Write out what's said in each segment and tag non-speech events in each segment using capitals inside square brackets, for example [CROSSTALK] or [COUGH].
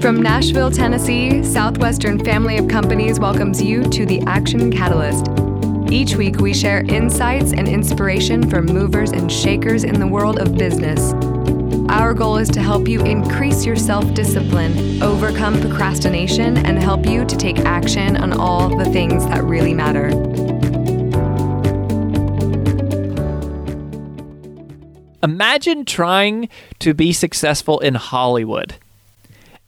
From Nashville, Tennessee, Southwestern Family of Companies welcomes you to the Action Catalyst. Each week, we share insights and inspiration from movers and shakers in the world of business. Our goal is to help you increase your self discipline, overcome procrastination, and help you to take action on all the things that really matter. Imagine trying to be successful in Hollywood.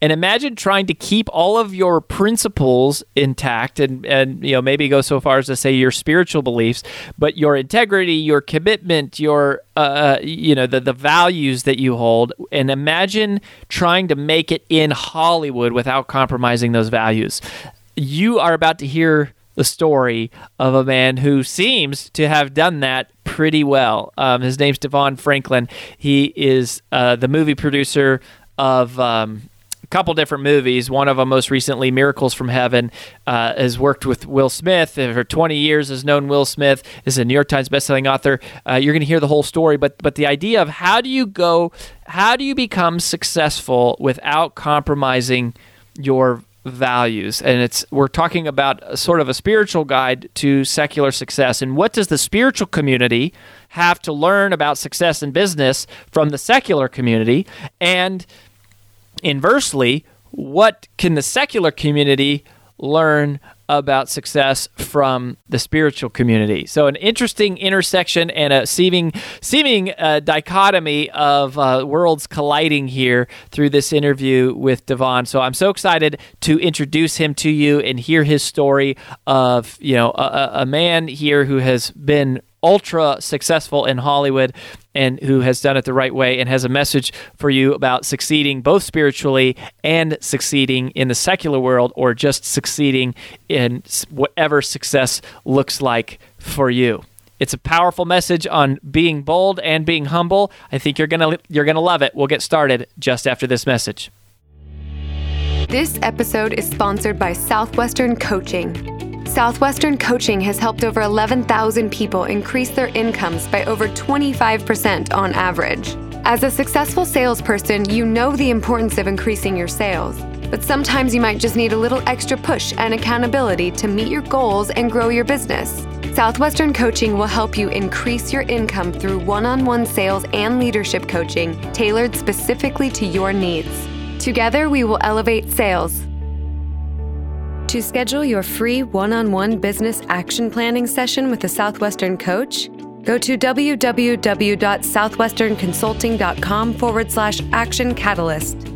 And imagine trying to keep all of your principles intact and, and you know maybe go so far as to say your spiritual beliefs, but your integrity, your commitment, your uh, uh, you know the the values that you hold, and imagine trying to make it in Hollywood without compromising those values. You are about to hear the story of a man who seems to have done that pretty well. Um, his name's Devon Franklin. He is uh, the movie producer of um, couple different movies. One of them, most recently, Miracles from Heaven, uh, has worked with Will Smith for 20 years. Has known Will Smith. Is a New York Times bestselling author. Uh, you're going to hear the whole story, but but the idea of how do you go, how do you become successful without compromising your values and it's we're talking about a, sort of a spiritual guide to secular success and what does the spiritual community have to learn about success in business from the secular community and Inversely, what can the secular community learn about success from the spiritual community. So, an interesting intersection and a seeming seeming uh, dichotomy of uh, worlds colliding here through this interview with Devon. So, I'm so excited to introduce him to you and hear his story of you know a, a man here who has been ultra successful in Hollywood and who has done it the right way and has a message for you about succeeding both spiritually and succeeding in the secular world or just succeeding in whatever success looks like for you. It's a powerful message on being bold and being humble. I think you're going to you're going to love it. We'll get started just after this message. This episode is sponsored by Southwestern Coaching. Southwestern Coaching has helped over 11,000 people increase their incomes by over 25% on average. As a successful salesperson, you know the importance of increasing your sales. But sometimes you might just need a little extra push and accountability to meet your goals and grow your business. Southwestern Coaching will help you increase your income through one on one sales and leadership coaching tailored specifically to your needs. Together, we will elevate sales to schedule your free one on one business action planning session with a Southwestern coach, go to www.southwesternconsulting.com forward slash action catalyst.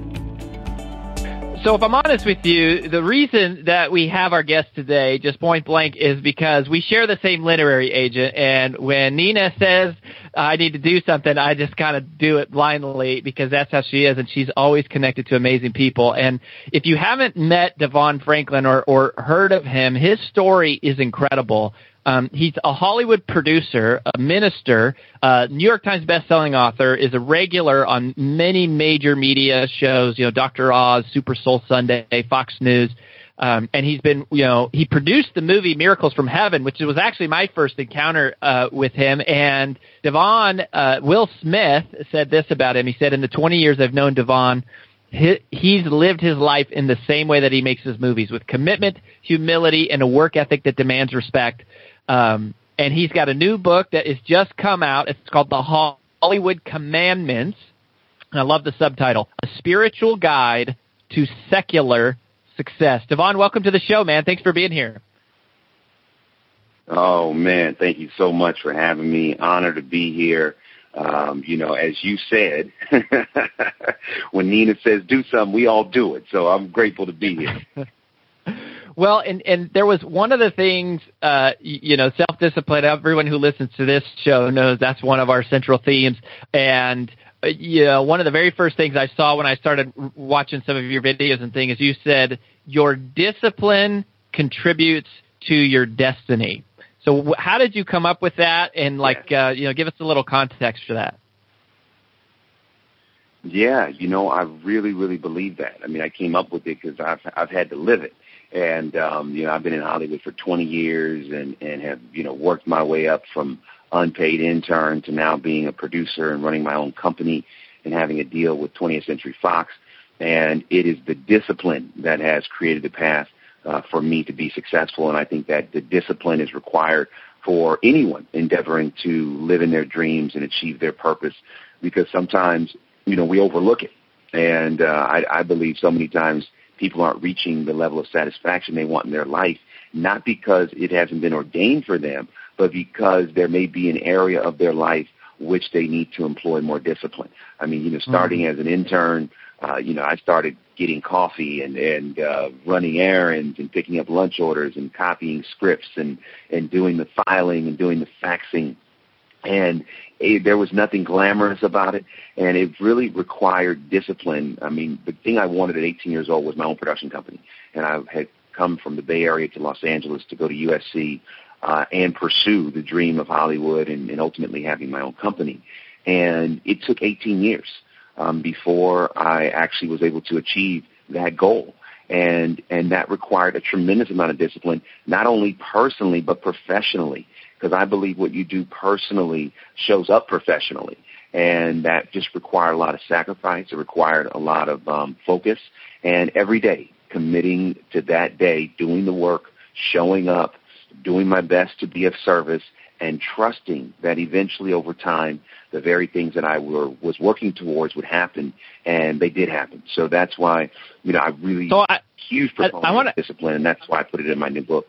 So, if I'm honest with you, the reason that we have our guest today, just point blank, is because we share the same literary agent. And when Nina says I need to do something, I just kind of do it blindly because that's how she is, and she's always connected to amazing people. And if you haven't met Devon Franklin or, or heard of him, his story is incredible. Um, he's a Hollywood producer, a minister, uh, New York Times best-selling author, is a regular on many major media shows. You know, Dr. Oz, Super Soul Sunday, Fox News. Um, and he's been, you know, he produced the movie Miracles from Heaven, which was actually my first encounter uh, with him. And Devon, uh, Will Smith said this about him. He said, in the 20 years I've known Devon, he, he's lived his life in the same way that he makes his movies, with commitment, humility, and a work ethic that demands respect. Um, and he's got a new book that has just come out. It's called The Hollywood Commandments. And I love the subtitle A Spiritual Guide to Secular Success. Devon, welcome to the show, man. Thanks for being here. Oh, man. Thank you so much for having me. Honor to be here. Um, you know, as you said, [LAUGHS] when Nina says do something, we all do it. So I'm grateful to be here. [LAUGHS] Well, and and there was one of the things, uh, you know, self discipline. Everyone who listens to this show knows that's one of our central themes. And uh, you know, one of the very first things I saw when I started watching some of your videos and things is you said your discipline contributes to your destiny. So, how did you come up with that? And like, uh, you know, give us a little context for that. Yeah, you know, I really, really believe that. I mean, I came up with it because I've I've had to live it and um, you know I've been in Hollywood for 20 years and and have you know worked my way up from unpaid intern to now being a producer and running my own company and having a deal with 20th Century Fox. And it is the discipline that has created the path uh, for me to be successful. And I think that the discipline is required for anyone endeavoring to live in their dreams and achieve their purpose because sometimes, you know, we overlook it. And uh, I, I believe so many times people aren't reaching the level of satisfaction they want in their life, not because it hasn't been ordained for them, but because there may be an area of their life which they need to employ more discipline. I mean, you know, starting mm-hmm. as an intern, uh, you know, I started getting coffee and and uh, running errands and picking up lunch orders and copying scripts and and doing the filing and doing the faxing, and it, there was nothing glamorous about it, and it really required discipline. I mean, the thing I wanted at 18 years old was my own production company, and I had come from the Bay Area to Los Angeles to go to USC uh, and pursue the dream of Hollywood and, and ultimately having my own company. And it took 18 years um, before I actually was able to achieve that goal. And, and that required a tremendous amount of discipline, not only personally, but professionally. Because I believe what you do personally shows up professionally. And that just required a lot of sacrifice. It required a lot of um, focus. And every day, committing to that day, doing the work, showing up, doing my best to be of service, and trusting that eventually over time the very things that I were was working towards would happen, and they did happen. So that's why you know I really so I, huge proponent I, I wanna, of discipline, and that's why I put it in my new book.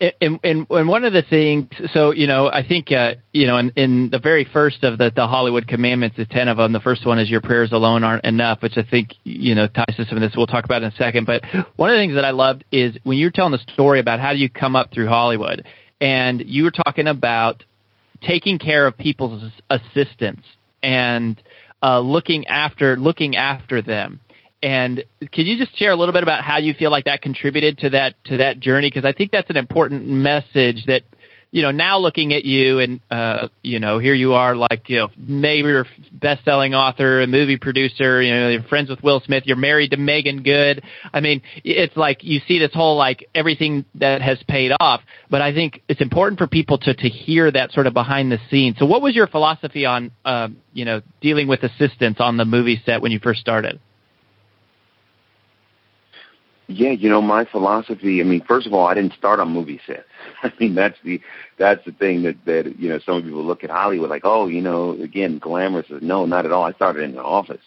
And, and, and one of the things, so you know, I think uh, you know, in, in the very first of the, the Hollywood commandments, the ten of them, the first one is your prayers alone aren't enough, which I think you know ties to some of this. We'll talk about in a second. But one of the things that I loved is when you're telling the story about how do you come up through Hollywood, and you were talking about taking care of people's assistants and uh, looking after looking after them. And can you just share a little bit about how you feel like that contributed to that to that journey? Because I think that's an important message that you know, now looking at you and, uh, you know, here you are like, you know, maybe best-selling author, a movie producer, you know, you're friends with Will Smith, you're married to Meagan Good. I mean, it's like you see this whole, like, everything that has paid off, but I think it's important for people to, to hear that sort of behind the scenes. So what was your philosophy on, uh, you know, dealing with assistants on the movie set when you first started? Yeah, you know, my philosophy, I mean, first of all, I didn't start on movie sets. [LAUGHS] I mean, that's the that's the thing that that you know, some people look at Hollywood like, "Oh, you know, again, glamorous." No, not at all. I started in an office.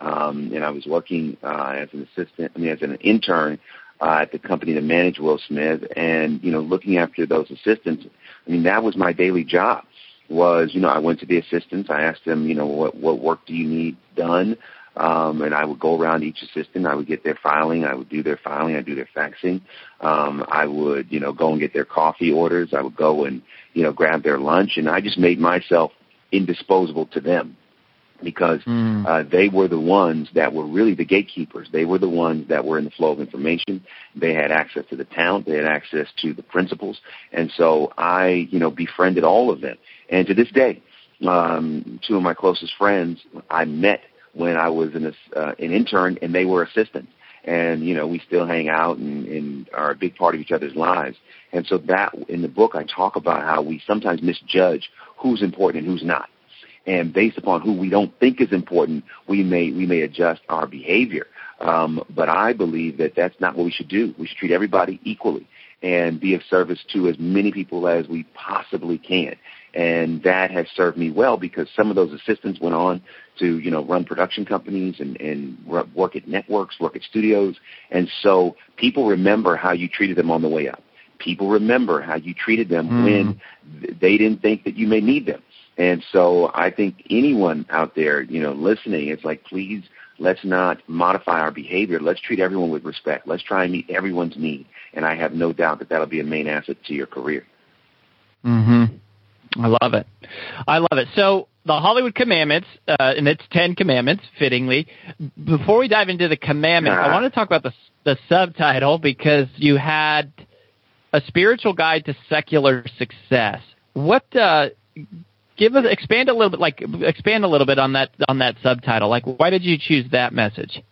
Um, and I was working uh as an assistant, I mean, as an intern uh, at the company that managed Will Smith and, you know, looking after those assistants. I mean, that was my daily job was, you know, I went to the assistants. I asked them, you know, what, what work do you need done? Um, and I would go around each assistant. I would get their filing. I would do their filing. I'd do their faxing. Um, I would, you know, go and get their coffee orders. I would go and, you know, grab their lunch. And I just made myself indisposable to them because mm. uh, they were the ones that were really the gatekeepers. They were the ones that were in the flow of information. They had access to the talent. They had access to the principals. And so I, you know, befriended all of them. And to this day, um, two of my closest friends I met when I was an, uh, an intern and they were assistants. And, you know, we still hang out and, and are a big part of each other's lives. And so that, in the book, I talk about how we sometimes misjudge who's important and who's not. And based upon who we don't think is important, we may, we may adjust our behavior. Um, but I believe that that's not what we should do. We should treat everybody equally and be of service to as many people as we possibly can and that has served me well because some of those assistants went on to you know run production companies and and work at networks, work at studios, and so people remember how you treated them on the way up. People remember how you treated them mm. when they didn't think that you may need them. And so I think anyone out there, you know, listening, it's like please let's not modify our behavior. Let's treat everyone with respect. Let's try and meet everyone's need. And I have no doubt that that'll be a main asset to your career. Mhm. I love it. I love it. So the Hollywood Commandments, uh, and it's Ten Commandments, fittingly. Before we dive into the commandments, I want to talk about the the subtitle because you had a spiritual guide to secular success. What? Uh, give us expand a little bit, like expand a little bit on that on that subtitle. Like, why did you choose that message?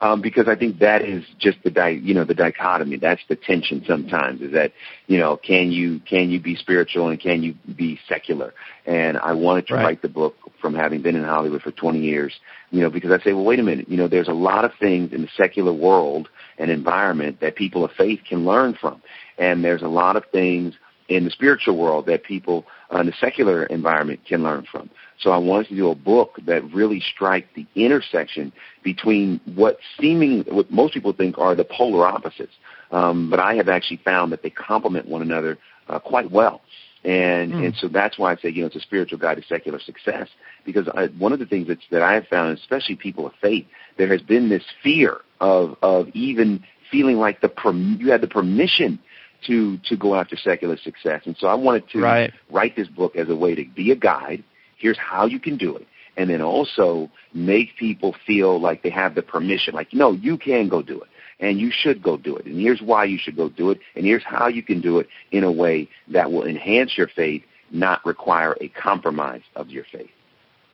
Um, because I think that is just the di- you know the dichotomy. That's the tension sometimes. Is that you know can you can you be spiritual and can you be secular? And I wanted to right. write the book from having been in Hollywood for 20 years. You know because I say, well, wait a minute. You know, there's a lot of things in the secular world and environment that people of faith can learn from, and there's a lot of things in the spiritual world that people uh, in the secular environment can learn from. So I wanted to do a book that really strike the intersection between what seeming, what most people think are the polar opposites. Um, but I have actually found that they complement one another uh, quite well. And mm. and so that's why I say you know it's a spiritual guide to secular success because I, one of the things that's, that I have found, especially people of faith, there has been this fear of of even feeling like the perm- you had the permission to to go after secular success. And so I wanted to right. write this book as a way to be a guide. Here's how you can do it. And then also make people feel like they have the permission, like, no, you can go do it. And you should go do it. And here's why you should go do it. And here's how you can do it in a way that will enhance your faith, not require a compromise of your faith.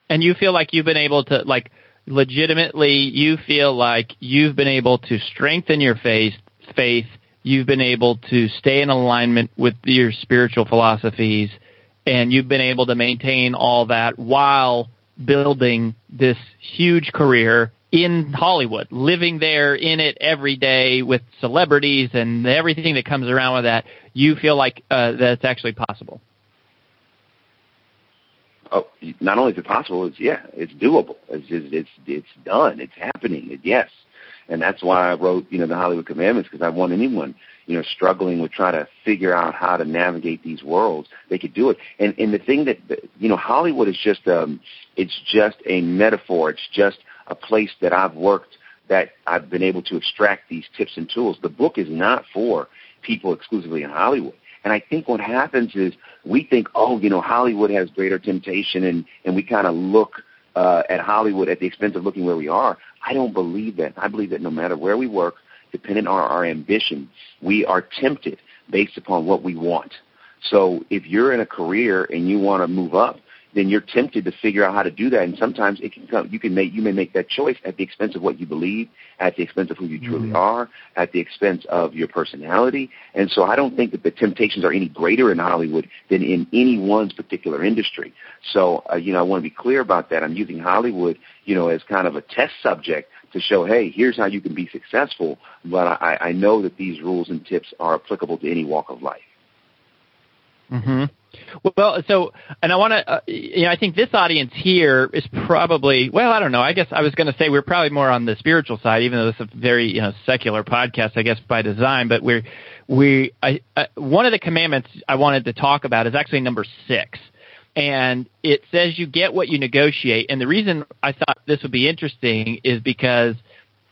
And you feel like you've been able to, like, legitimately, you feel like you've been able to strengthen your faith, faith you've been able to stay in alignment with your spiritual philosophies and you've been able to maintain all that while building this huge career in Hollywood, living there in it every day with celebrities and everything that comes around with that, you feel like uh, that's actually possible. Oh, not only is it possible, it's yeah, it's doable. It's just, it's it's done. It's happening. It, yes, and that's why I wrote, you know, the Hollywood Commandments because I want anyone, you know, struggling with trying to figure out how to navigate these worlds, they could do it. And and the thing that, you know, Hollywood is just um, it's just a metaphor. It's just a place that I've worked that I've been able to extract these tips and tools. The book is not for people exclusively in Hollywood. And I think what happens is we think, oh, you know, Hollywood has greater temptation, and and we kind of look uh, at Hollywood at the expense of looking where we are. I don't believe that. I believe that no matter where we work, depending on our ambition, we are tempted based upon what we want. So if you're in a career and you want to move up, then you're tempted to figure out how to do that. And sometimes it can come, you can make, you may make that choice at the expense of what you believe, at the expense of who you truly mm-hmm. are, at the expense of your personality. And so I don't think that the temptations are any greater in Hollywood than in any one's particular industry. So, uh, you know, I want to be clear about that. I'm using Hollywood, you know, as kind of a test subject to show, hey, here's how you can be successful. But I, I know that these rules and tips are applicable to any walk of life. Mm-hmm. Well, so, and I want to, uh, you know, I think this audience here is probably, well, I don't know. I guess I was going to say we're probably more on the spiritual side, even though this is a very, you know, secular podcast, I guess by design. But we're, we, I, I, one of the commandments I wanted to talk about is actually number six. And it says you get what you negotiate. And the reason I thought this would be interesting is because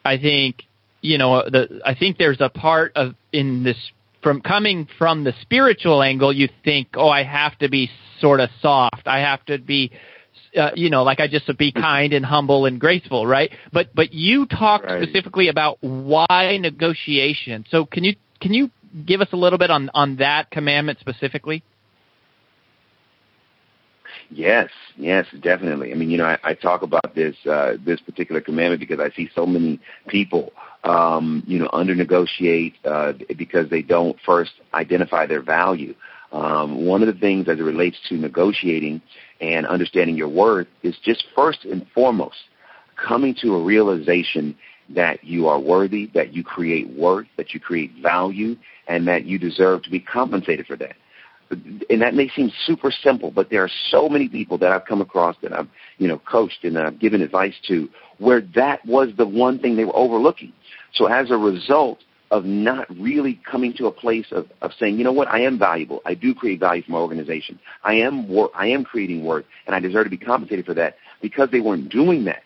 I think, you know, the, I think there's a part of in this from coming from the spiritual angle, you think, oh, I have to be sort of soft. I have to be, uh, you know, like I just be kind and humble and graceful, right? But but you talked right. specifically about why negotiation. So can you can you give us a little bit on on that commandment specifically? Yes, yes, definitely. I mean, you know, I, I talk about this uh, this particular commandment because I see so many people, um, you know, under negotiate uh, because they don't first identify their value. Um, one of the things as it relates to negotiating and understanding your worth is just first and foremost coming to a realization that you are worthy, that you create worth, that you create value, and that you deserve to be compensated for that and that may seem super simple, but there are so many people that I've come across that I've, you know, coached and I've given advice to where that was the one thing they were overlooking. So as a result of not really coming to a place of, of saying, you know what, I am valuable. I do create value for my organization. I am wor- I am creating work and I deserve to be compensated for that because they weren't doing that.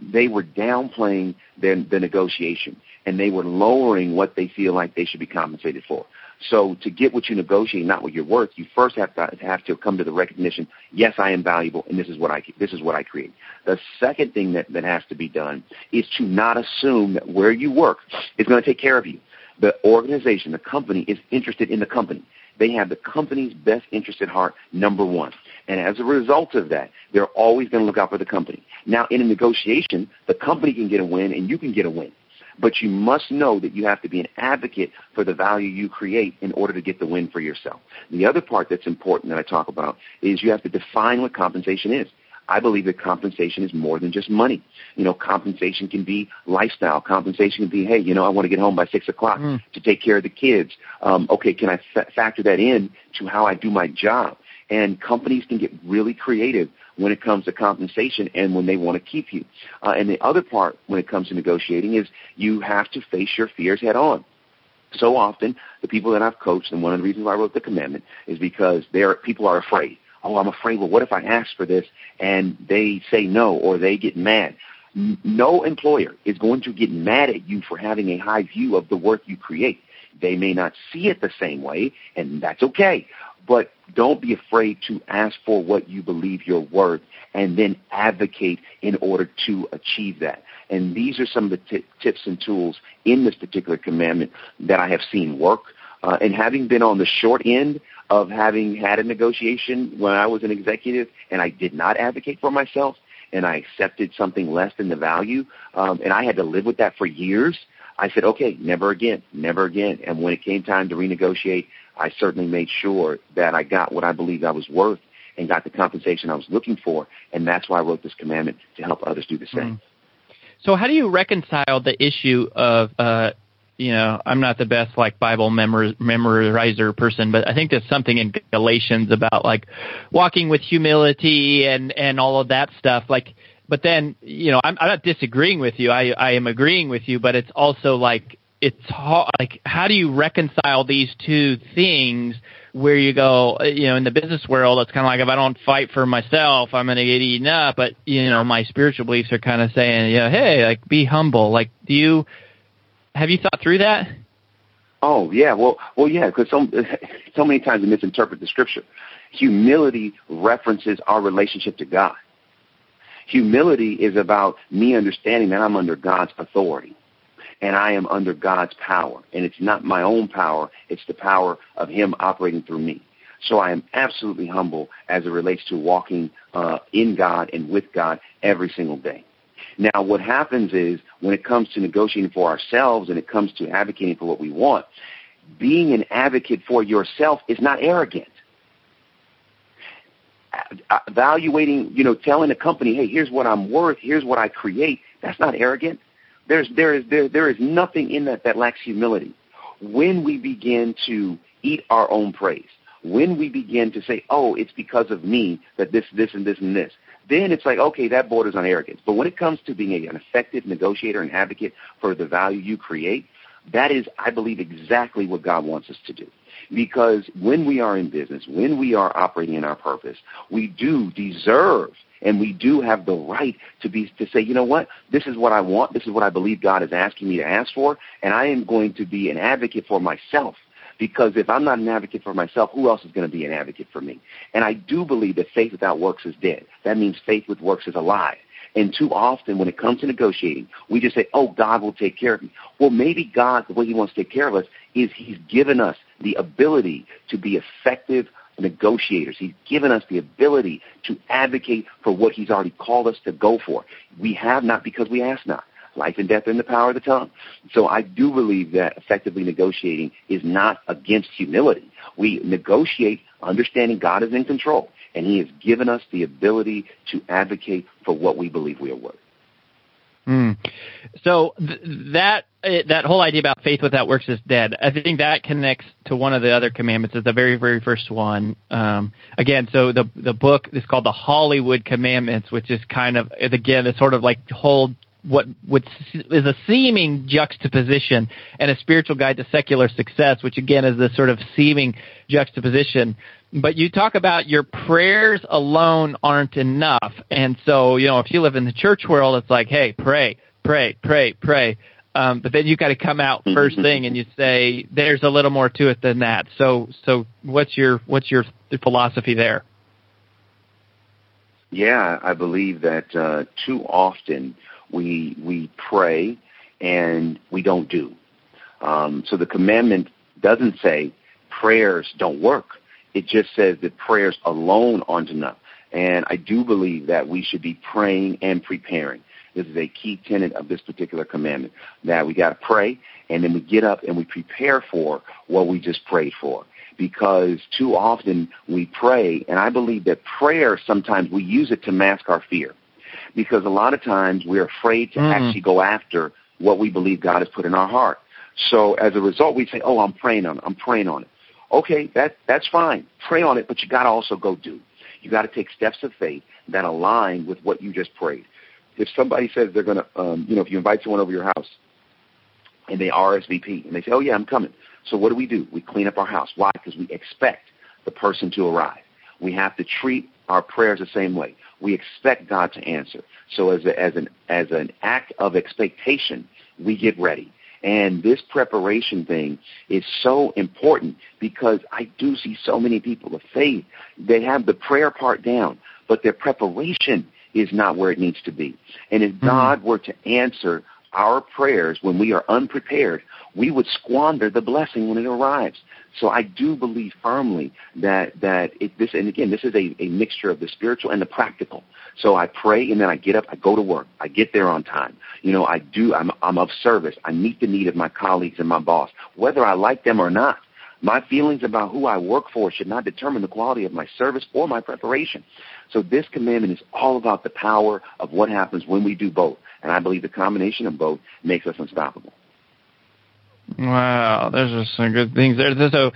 They were downplaying their, the negotiation and they were lowering what they feel like they should be compensated for. So to get what you negotiate, not what you're worth, you first have to have to come to the recognition. Yes, I am valuable, and this is what I this is what I create. The second thing that, that has to be done is to not assume that where you work is going to take care of you. The organization, the company, is interested in the company. They have the company's best interest at heart, number one. And as a result of that, they're always going to look out for the company. Now, in a negotiation, the company can get a win and you can get a win. But you must know that you have to be an advocate for the value you create in order to get the win for yourself. The other part that's important that I talk about is you have to define what compensation is. I believe that compensation is more than just money. You know, compensation can be lifestyle. Compensation can be, hey, you know, I want to get home by six o'clock mm. to take care of the kids. Um, okay, can I fa- factor that in to how I do my job? And companies can get really creative when it comes to compensation and when they want to keep you. Uh, and the other part when it comes to negotiating is you have to face your fears head on. So often, the people that I've coached, and one of the reasons why I wrote the commandment is because they're, people are afraid oh, I'm afraid, well, what if I ask for this and they say no or they get mad? No employer is going to get mad at you for having a high view of the work you create. They may not see it the same way, and that's okay. But don't be afraid to ask for what you believe you're worth and then advocate in order to achieve that. And these are some of the t- tips and tools in this particular commandment that I have seen work. Uh, and having been on the short end of having had a negotiation when I was an executive and I did not advocate for myself and I accepted something less than the value, um, and I had to live with that for years. I said, okay, never again, never again. And when it came time to renegotiate, I certainly made sure that I got what I believed I was worth and got the compensation I was looking for. And that's why I wrote this commandment to help others do the same. Mm. So, how do you reconcile the issue of uh, you know, I'm not the best like Bible memor- memorizer person, but I think there's something in Galatians about like walking with humility and and all of that stuff. Like, but then you know, I'm, I'm not disagreeing with you. I I am agreeing with you, but it's also like it's hard, like how do you reconcile these two things? Where you go, you know, in the business world, it's kind of like if I don't fight for myself, I'm going to get eaten up. But you know, my spiritual beliefs are kind of saying, yeah, hey, like be humble. Like, do you? Have you thought through that? Oh yeah, well, well yeah, because so [LAUGHS] so many times we misinterpret the scripture. Humility references our relationship to God. Humility is about me understanding that I'm under God's authority and I am under God's power. And it's not my own power, it's the power of Him operating through me. So I am absolutely humble as it relates to walking uh, in God and with God every single day. Now, what happens is when it comes to negotiating for ourselves and it comes to advocating for what we want, being an advocate for yourself is not arrogant. Evaluating, you know, telling a company, hey, here's what I'm worth, here's what I create, that's not arrogant. There's, there, is, there, there is nothing in that that lacks humility. When we begin to eat our own praise, when we begin to say, oh, it's because of me that this, this, and this, and this, then it's like, okay, that borders on arrogance. But when it comes to being an effective negotiator and advocate for the value you create, that is, I believe, exactly what God wants us to do. Because when we are in business, when we are operating in our purpose, we do deserve and we do have the right to be to say, you know what, this is what I want, this is what I believe God is asking me to ask for, and I am going to be an advocate for myself because if I'm not an advocate for myself, who else is going to be an advocate for me? And I do believe that faith without works is dead. That means faith with works is alive. And too often when it comes to negotiating, we just say, oh, God will take care of me. Well, maybe God, the way he wants to take care of us is he's given us the ability to be effective negotiators. He's given us the ability to advocate for what he's already called us to go for. We have not because we ask not. Life and death are in the power of the tongue. So I do believe that effectively negotiating is not against humility. We negotiate understanding God is in control, and He has given us the ability to advocate for what we believe we are worth. Mm. So th- that eh, that whole idea about faith without works is dead. I think that connects to one of the other commandments. It's the very very first one. Um, again, so the the book is called the Hollywood Commandments, which is kind of again it's sort of like whole what what is a seeming juxtaposition and a spiritual guide to secular success, which again is this sort of seeming juxtaposition. But you talk about your prayers alone aren't enough, and so you know if you live in the church world, it's like, hey, pray, pray, pray, pray. Um, but then you got to come out [LAUGHS] first thing and you say there's a little more to it than that. So so what's your what's your philosophy there? Yeah, I believe that uh, too often we we pray and we don't do. Um, so the commandment doesn't say prayers don't work. It just says that prayers alone aren't enough. And I do believe that we should be praying and preparing. This is a key tenet of this particular commandment that we got to pray and then we get up and we prepare for what we just prayed for. Because too often we pray, and I believe that prayer sometimes we use it to mask our fear. Because a lot of times we're afraid to mm. actually go after what we believe God has put in our heart. So as a result, we say, "Oh, I'm praying on it. I'm praying on it." Okay, that that's fine. Pray on it, but you got to also go do. You got to take steps of faith that align with what you just prayed. If somebody says they're going to, um, you know, if you invite someone over your house and they RSVP and they say, "Oh yeah, I'm coming," so what do we do? We clean up our house. Why? Because we expect the person to arrive. We have to treat our prayers the same way. We expect God to answer. So as a, as an as an act of expectation, we get ready. And this preparation thing is so important because I do see so many people of faith. They have the prayer part down, but their preparation is not where it needs to be. And if mm-hmm. God were to answer our prayers when we are unprepared, we would squander the blessing when it arrives. So I do believe firmly that that it, this, and again, this is a, a mixture of the spiritual and the practical. So I pray and then I get up, I go to work, I get there on time. You know, I do, I'm, I'm of service. I meet the need of my colleagues and my boss, whether I like them or not. My feelings about who I work for should not determine the quality of my service or my preparation. So this commandment is all about the power of what happens when we do both. And I believe the combination of both makes us unstoppable. Wow, those are some good things there. So,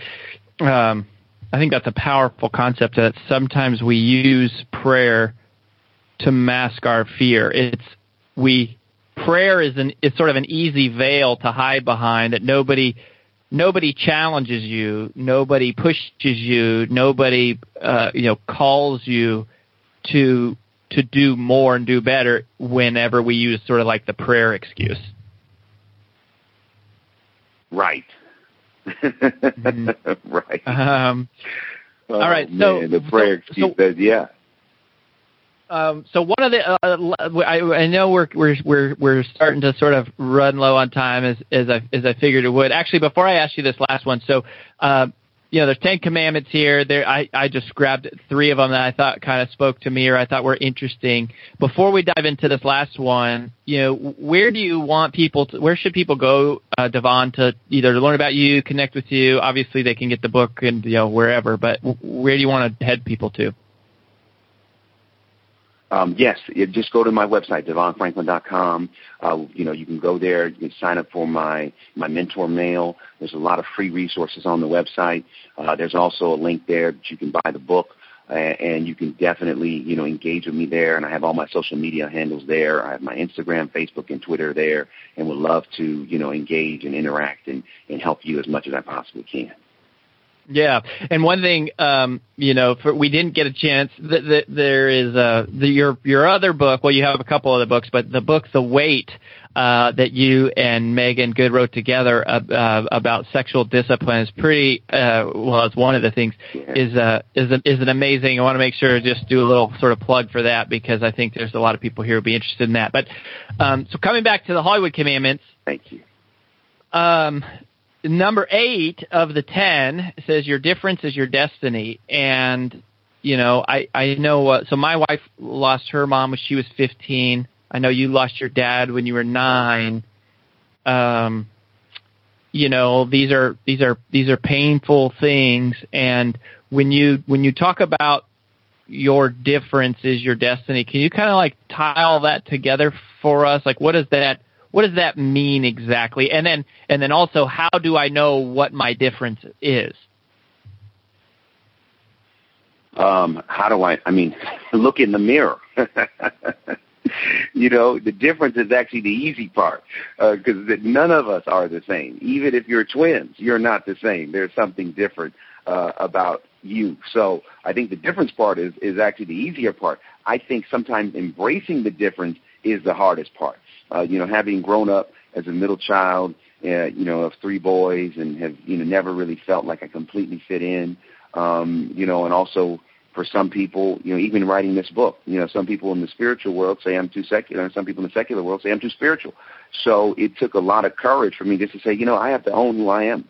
um, I think that's a powerful concept that sometimes we use prayer to mask our fear. It's we prayer is an is sort of an easy veil to hide behind that nobody nobody challenges you, nobody pushes you, nobody uh, you know calls you to to do more and do better whenever we use sort of like the prayer excuse. Right. mm-hmm. [LAUGHS] right. Um, oh, all right. Man, so the prayer so, excuse so, says, yeah. Um, so one of the uh, I, I know we're we're we're we're starting to sort of run low on time as as I as I figured it would. Actually, before I ask you this last one, so uh, you know, there's Ten Commandments here. There, I I just grabbed three of them that I thought kind of spoke to me or I thought were interesting. Before we dive into this last one, you know, where do you want people to? Where should people go, uh, Devon, to either learn about you, connect with you? Obviously, they can get the book and you know wherever, but where do you want to head people to? Um, yes, it, just go to my website, devonfranklin.com. Uh, you know, you can go there. You can sign up for my, my mentor mail. There's a lot of free resources on the website. Uh, there's also a link there that you can buy the book. And you can definitely, you know, engage with me there. And I have all my social media handles there. I have my Instagram, Facebook, and Twitter there, and would love to, you know, engage and interact and, and help you as much as I possibly can. Yeah, and one thing, um, you know, for, we didn't get a chance. The, the, there is uh, the, your your other book. Well, you have a couple other books, but the book, The Wait, uh, that you and Meagan Good wrote together uh, uh, about sexual discipline is pretty. Uh, well, it's one of the things is uh, is is an amazing. I want to make sure to just do a little sort of plug for that because I think there's a lot of people here who would be interested in that. But um, so coming back to the Hollywood Commandments. Thank you. Um, number eight of the ten says your difference is your destiny, and you know I I know uh, so my wife lost her mom when she was fifteen. I know you lost your dad when you were nine. Um, you know these are these are these are painful things, and when you when you talk about your difference is your destiny, can you kind of like tie all that together for us? Like what does that what does that mean exactly? And then and then also how do I know what my difference is? Um, how do I? I mean, [LAUGHS] look in the mirror. [LAUGHS] you know, the difference is actually the easy part because uh, none of us are the same. Even if you're twins, you're not the same. There's something different uh, about you. So I think the difference part is is actually the easier part. I think sometimes embracing the difference is the hardest part uh, you know, having grown up as a middle child, uh, you know, of three boys and have, you know, never really felt like I completely fit in, um, you know, and also for some people, you know, even writing this book, you know, some people in the spiritual world say I'm too secular and some people in the secular world say I'm too spiritual. So it took a lot of courage for me just to say, you know, I have to own who I am.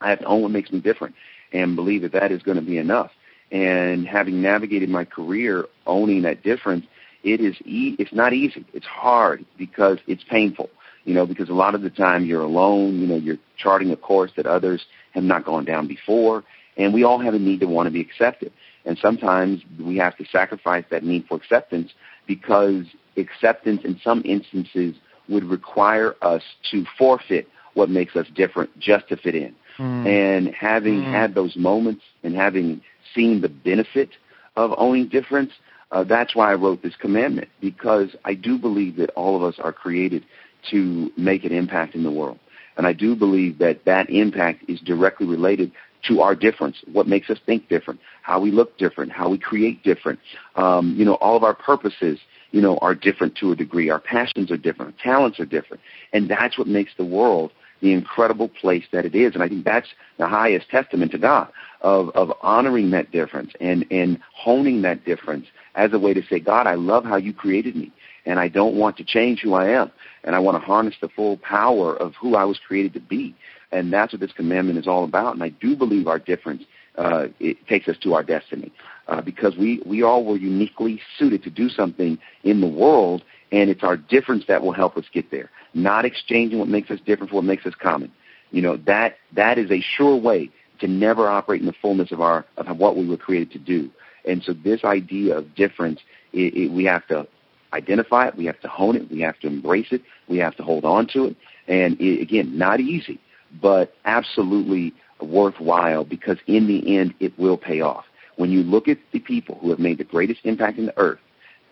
I have to own what makes me different and believe that that is going to be enough. And having navigated my career owning that difference, it is e- it's not easy. It's hard because it's painful. You know, because a lot of the time you're alone. You know, you're charting a course that others have not gone down before, and we all have a need to want to be accepted. And sometimes we have to sacrifice that need for acceptance because acceptance in some instances would require us to forfeit what makes us different just to fit in. Mm. And having mm. had those moments and having seen the benefit of owning difference, uh, that's why I wrote this commandment because I do believe that all of us are created to make an impact in the world. And I do believe that that impact is directly related to our difference, what makes us think different, how we look different, how we create different. Um, you know, all of our purposes, you know, are different to a degree. Our passions are different, our talents are different. And that's what makes the world the incredible place that it is. And I think that's the highest testament to God of, of honoring that difference and, and honing that difference as a way to say, God, I love how you created me and I don't want to change who I am. And I want to harness the full power of who I was created to be. And that's what this commandment is all about. And I do believe our difference uh, it takes us to our destiny uh, because we, we all were uniquely suited to do something in the world, and it's our difference that will help us get there. Not exchanging what makes us different for what makes us common. You know that that is a sure way to never operate in the fullness of our of what we were created to do. And so this idea of difference, it, it, we have to identify it, we have to hone it, we have to embrace it, we have to hold on to it. And it, again, not easy, but absolutely worthwhile because in the end it will pay off. When you look at the people who have made the greatest impact in the earth,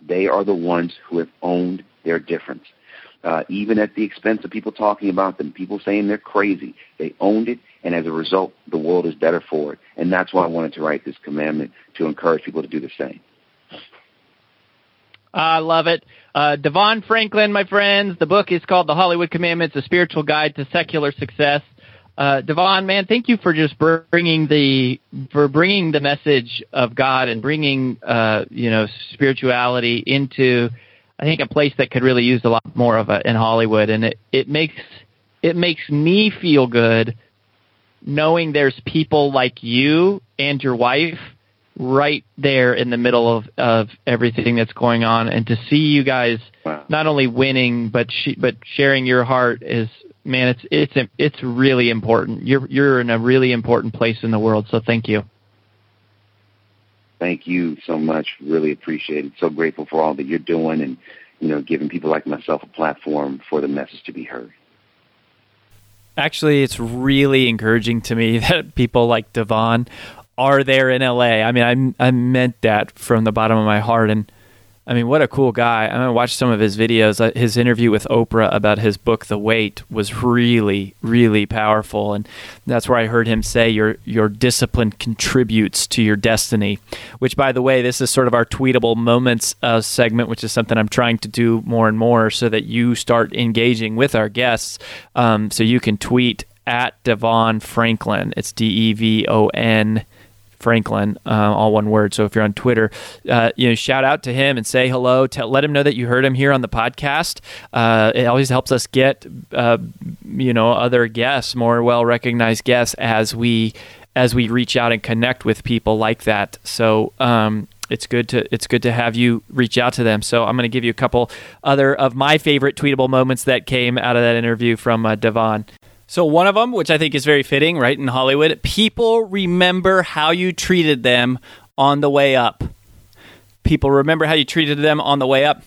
they are the ones who have owned their difference. Uh, even at the expense of people talking about them, people saying they're crazy, they owned it, and as a result, the world is better for it. And that's why I wanted to write this commandment to encourage people to do the same. I love it. Uh, DeVon Franklin, my friends. The book is called The Hollywood Commandments: A Spiritual Guide to Secular Success. Uh, DeVon, man, thank you for just bringing the for bringing the message of God and bringing uh, you know spirituality into, I think, a place that could really use a lot more of it in Hollywood, and it it makes it makes me feel good knowing there's people like you and your wife right there in the middle of of everything that's going on, and to see you guys wow. not only winning but sh- but sharing your heart is man, it's it's it's really important. You're you're in a really important place in the world. So thank you. Thank you so much. Really appreciate it. So grateful for all that you're doing, and you know, giving people like myself a platform for the message to be heard. Actually, it's really encouraging to me [LAUGHS] that people like DeVon are there in LA. I mean, I I meant that from the bottom of my heart, and I mean, what a cool guy. I, mean, gonna watch some of his videos. His interview with Oprah about his book, The Wait, was really, really powerful, and that's where I heard him say, "Your your discipline contributes to your destiny." Which, by the way, this is sort of our tweetable moments uh, segment, which is something I'm trying to do more and more, so that you start engaging with our guests. Um, so you can tweet at DeVon Franklin. It's D E V O N. Franklin, uh, all one word. So if you're on Twitter, uh, you know, shout out to him and say hello. Tell, let him know that you heard him here on the podcast. Uh, it always helps us get, uh, you know, other guests, more well recognized guests, as we as we reach out and connect with people like that. So. Um, it's good to it's good to have you reach out to them. So I'm going to give you a couple other of my favorite tweetable moments that came out of that interview from uh, DeVon. So one of them, which I think is very fitting, right in Hollywood, people remember how you treated them on the way up. People remember how you treated them on the way up.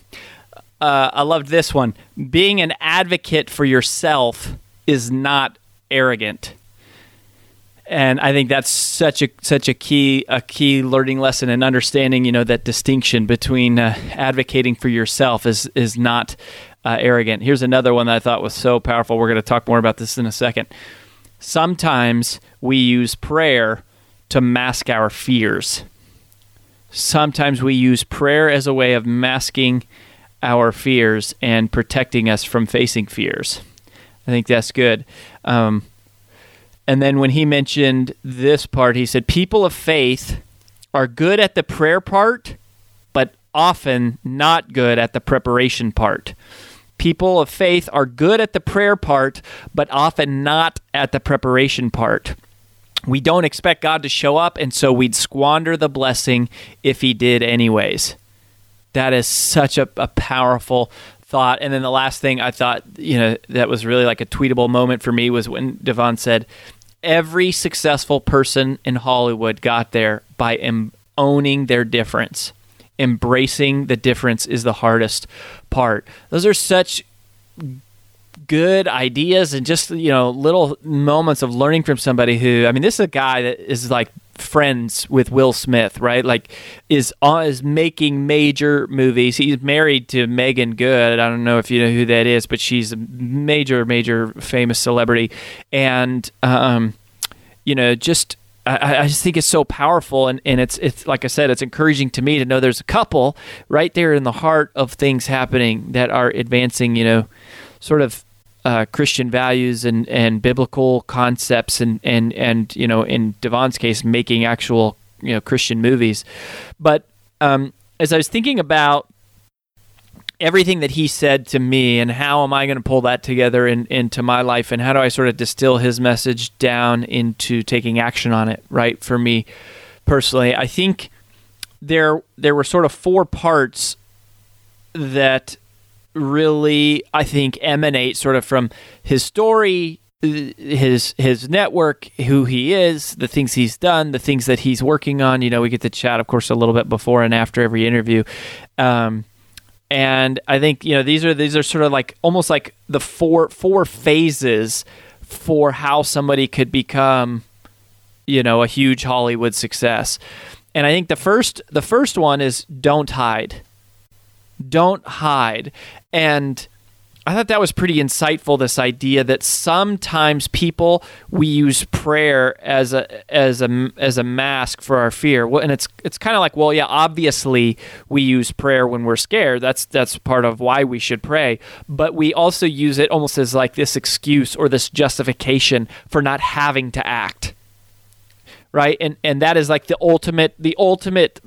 Uh, I loved this one. Being an advocate for yourself is not arrogant and I think that's such a such a key a key learning lesson and understanding you know that distinction between uh, advocating for yourself is is not uh, arrogant. Here's another one that I thought was so powerful. We're going to talk more about this in a second. Sometimes we use prayer to mask our fears. Sometimes we use prayer as a way of masking our fears and protecting us from facing fears. I think that's good. Um, and then when he mentioned this part, he said, People of faith are good at the prayer part, but often not good at the preparation part. People of faith are good at the prayer part, but often not at the preparation part. We don't expect God to show up, and so we'd squander the blessing if He did, anyways. That is such a, a powerful thought. And then the last thing I thought, you know, that was really like a tweetable moment for me was when Devon said, every successful person in Hollywood got there by em- owning their difference. Embracing the difference is the hardest part. Those are such good ideas and just you know little moments of learning from somebody who I mean this is a guy that is like friends with Will Smith, right? Like is on is making major movies. He's married to Meagan Good. I don't know if you know who that is, but she's a major, major famous celebrity, and um, you know just. I, I just think it's so powerful, and, and it's it's like I said, it's encouraging to me to know there's a couple right there in the heart of things happening that are advancing, you know, sort of uh, Christian values and, and biblical concepts and, and, and, you know, in DeVon's case, making actual, you know, Christian movies. But um, as I was thinking about everything that he said to me and how am I going to pull that together in, into my life and how do I sort of distill his message down into taking action on it, right? For me personally, I think there there were sort of four parts that really I think emanate sort of from his story, his his network, who he is, the things he's done, the things that he's working on. You know, we get to chat, of course, a little bit before and after every interview. Um, and I think you know these are these are sort of like almost like the four four phases for how somebody could become, you know, a huge Hollywood success. And I think the first the first one is don't hide don't hide. And I thought that was pretty insightful. This idea that sometimes people we use prayer as a as a as a mask for our fear. Well, and it's it's kind of like, well, yeah, obviously we use prayer when we're scared. That's that's part of why we should pray. But we also use it almost as like this excuse or this justification for not having to act right? And and that is like the ultimate the ultimate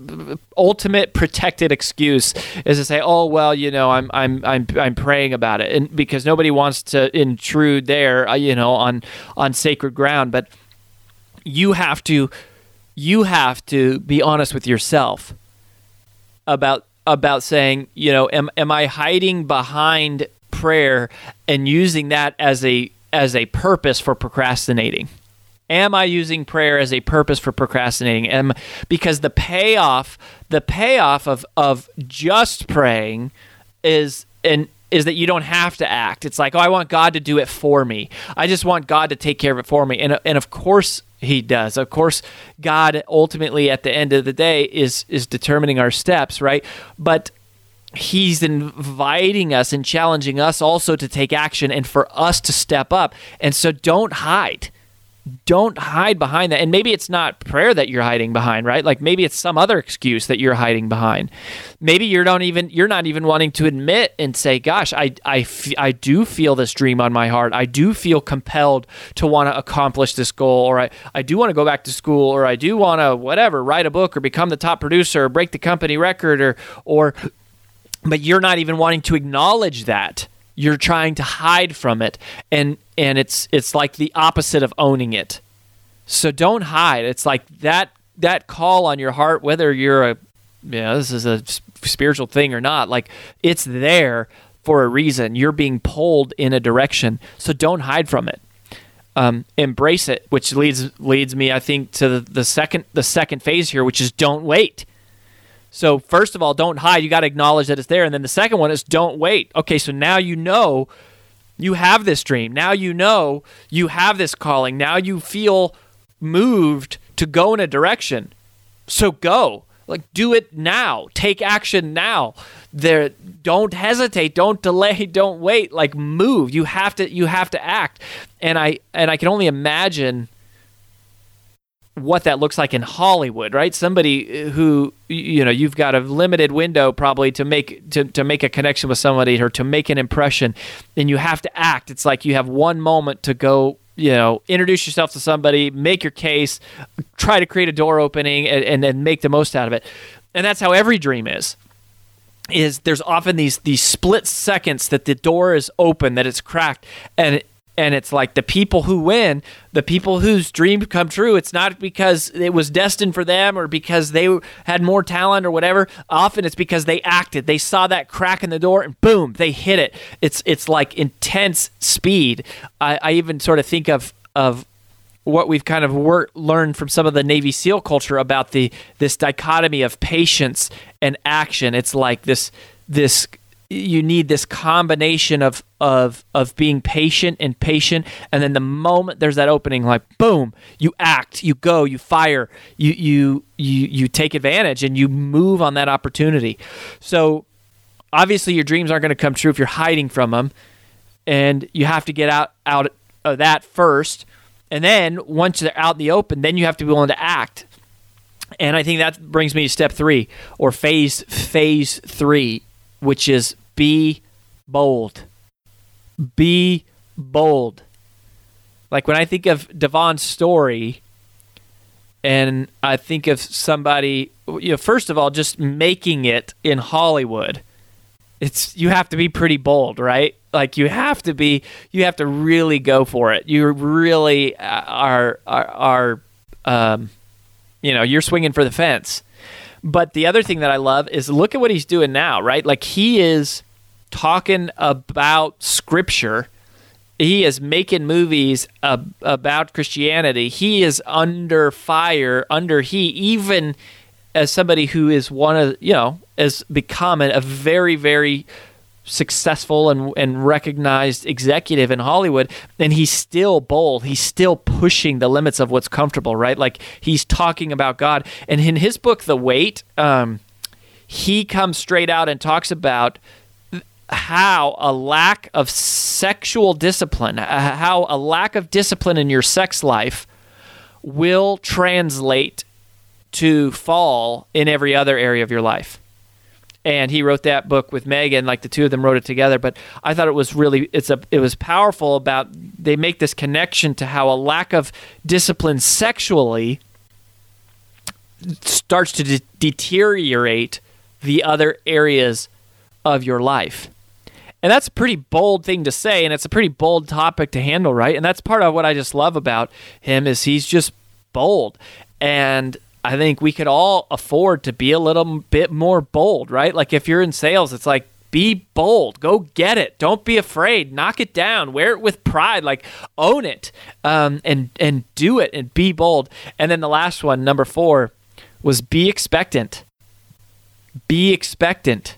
ultimate protected excuse is to say oh well you know i'm i'm i'm, I'm praying about it. And because nobody wants to intrude there uh, you know on on sacred ground. But you have to you have to be honest with yourself about about saying you know am am i hiding behind prayer and using that as a as a purpose for procrastinating Am I using prayer as a purpose for procrastinating? Am because the payoff, the payoff of of just praying is and is that you don't have to act. It's like, oh, I want God to do it for me. I just want God to take care of it for me. And and of course he does. Of course, God ultimately at the end of the day is is determining our steps, right? But he's inviting us and challenging us also to take action and for us to step up. And so don't hide don't hide behind that. And maybe it's not prayer that you're hiding behind, right? Like maybe it's some other excuse that you're hiding behind. Maybe you don't even you're not even wanting to admit and say, "Gosh, I I, f- I do feel this dream on my heart. I do feel compelled to want to accomplish this goal or I I do want to go back to school or I do want to whatever, write a book or become the top producer or break the company record or or but you're not even wanting to acknowledge that you're trying to hide from it and and it's it's like the opposite of owning it. So don't hide. It's like that that call on your heart whether you're a know this is a spiritual thing or not like it's there for a reason. You're being pulled in a direction. So don't hide from it. Um, embrace it which leads leads me i think to the, the second the second phase here which is don't wait so first of all, don't hide. You got to acknowledge that it's there. And then the second one is don't wait. Okay, so now you know you have this dream. Now you know you have this calling. Now you feel moved to go in a direction. So go. Like do it now. Take action now. There don't hesitate, don't delay, [LAUGHS] don't wait. Like move. You have to you have to act. And I and I can only imagine what that looks like in Hollywood, right? Somebody uh, who you know you've got a limited window probably to make to, to make a connection with somebody or to make an impression, and you have to act. It's like you have one moment to go, you know, introduce yourself to somebody, make your case, try to create a door opening, and, and make the most out of it. And that's how every dream is is there's often these these split seconds that the door is open that it's cracked and and it's like the people who win, the people whose dreams come true. It's not because it was destined for them or because they had more talent or whatever. Often it's because they acted. They saw that crack in the door and boom, they hit it. It's it's like intense speed. I, I even sort of think of of what we've kind of learned from some of the Navy SEAL culture about the this dichotomy of patience and action. It's like this this you need this combination of of of being patient and patient. And then the moment there's that opening like boom you act you go you fire you you you you take advantage and you move on that opportunity. So obviously your dreams aren't going to come true if you're hiding from them and you have to get out out of that first. And then once they're out in the open then you have to be willing to act. And i think that brings me to step 3 or phase phase 3 which is be bold. Be bold. Like when I think of DeVon's story, and I think of somebody, you know, first of all, just making it in Hollywood. It's you have to be pretty bold, right? Like you have to be, you have to really go for it. You really are are, are um, you know, you're swinging for the fence. But the other thing that I love is look at what he's doing now, right? Like he is talking about scripture. He is making movies about Christianity. He is under fire, under heat, even as somebody who is one of, you know, has become a very, very successful and, and recognized executive in Hollywood, and he's still bold. He's still pushing the limits of what's comfortable, right? Like he's talking about God. And in his book, The Wait, um, he comes straight out and talks about how a lack of sexual discipline, uh, how a lack of discipline in your sex life will translate to fall in every other area of your life and he wrote that book with Meagan. Like the two of them wrote it together. But I thought it was really it's a it was powerful about they make this connection to how a lack of discipline sexually starts to de- deteriorate the other areas of your life. And that's a pretty bold thing to say, and it's a pretty bold topic to handle, right? And that's part of what I just love about him is he's just bold. And I think we could all afford to be a little bit more bold, right? Like if you're in sales, it's like be bold, go get it. Don't be afraid. Knock it down. Wear it with pride. Like own it, um, and and do it and be bold. And then the last one, number four, was be expectant. Be expectant.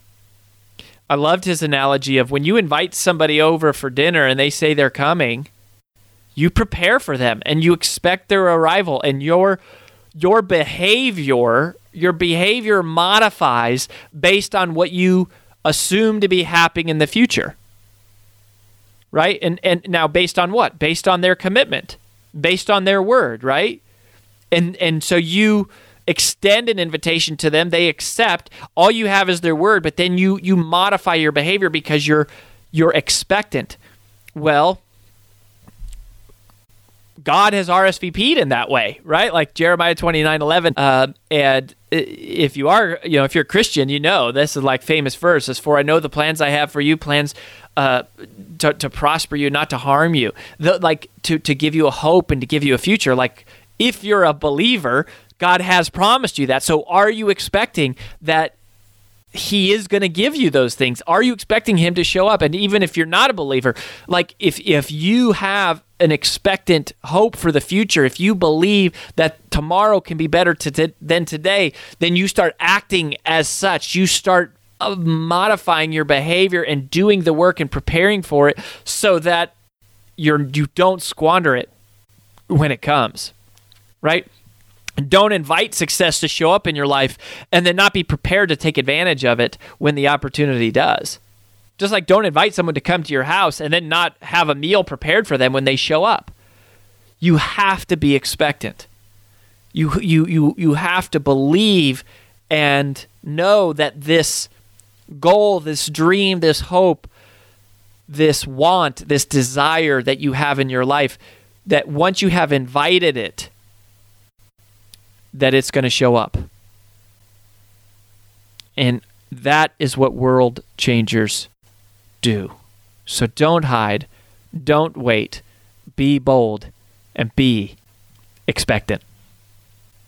I loved his analogy of when you invite somebody over for dinner and they say they're coming, you prepare for them and you expect their arrival and your your behavior your behavior modifies based on what you assume to be happening in the future. Right? And and now based on what? Based on their commitment. Based on their word right? And and so you extend an invitation to them. They accept. All you have is their word but then you you modify your behavior because you're you're expectant. Well God has RSVP'd in that way, right? Like Jeremiah 29 11. Uh, and if you are, you know, if you're a Christian, you know, this is like famous verse is for I know the plans I have for you, plans uh, to, to prosper you, not to harm you, the, like to, to give you a hope and to give you a future. Like if you're a believer, God has promised you that. So are you expecting that he is going to give you those things. Are you expecting him to show up? And even if you're not a believer, like if if you have an expectant hope for the future, if you believe that tomorrow can be better to, than today, then you start acting as such. You start uh, modifying your behavior and doing the work and preparing for it so that you're you don't squander it when it comes. Right? Don't invite success to show up in your life and then not be prepared to take advantage of it when the opportunity does. Just like don't invite someone to come to your house and then not have a meal prepared for them when they show up. You have to be expectant. You you you you have to believe and know that this goal, this dream, this hope, this want, this desire that you have in your life that once you have invited it, that it's going to show up. And that is what world changers do. So don't hide, don't wait, be bold, and be expectant.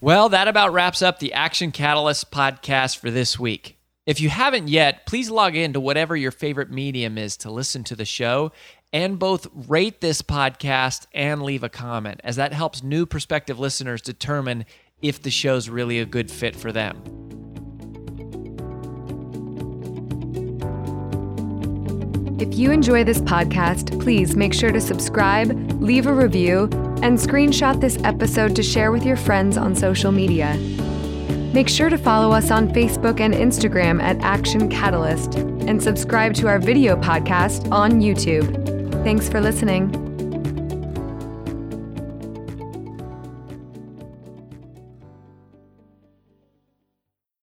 Well, that about wraps up the Action Catalyst podcast for this week. If you haven't yet, please log in to whatever your favorite medium is to listen to the show and both rate this podcast and leave a comment, as that helps new prospective listeners determine if the show's really a good fit for them. If you enjoy this podcast, please make sure to subscribe, leave a review, and screenshot this episode to share with your friends on social media. Make sure to follow us on Facebook and Instagram at Action Catalyst and subscribe to our video podcast on YouTube. Thanks for listening.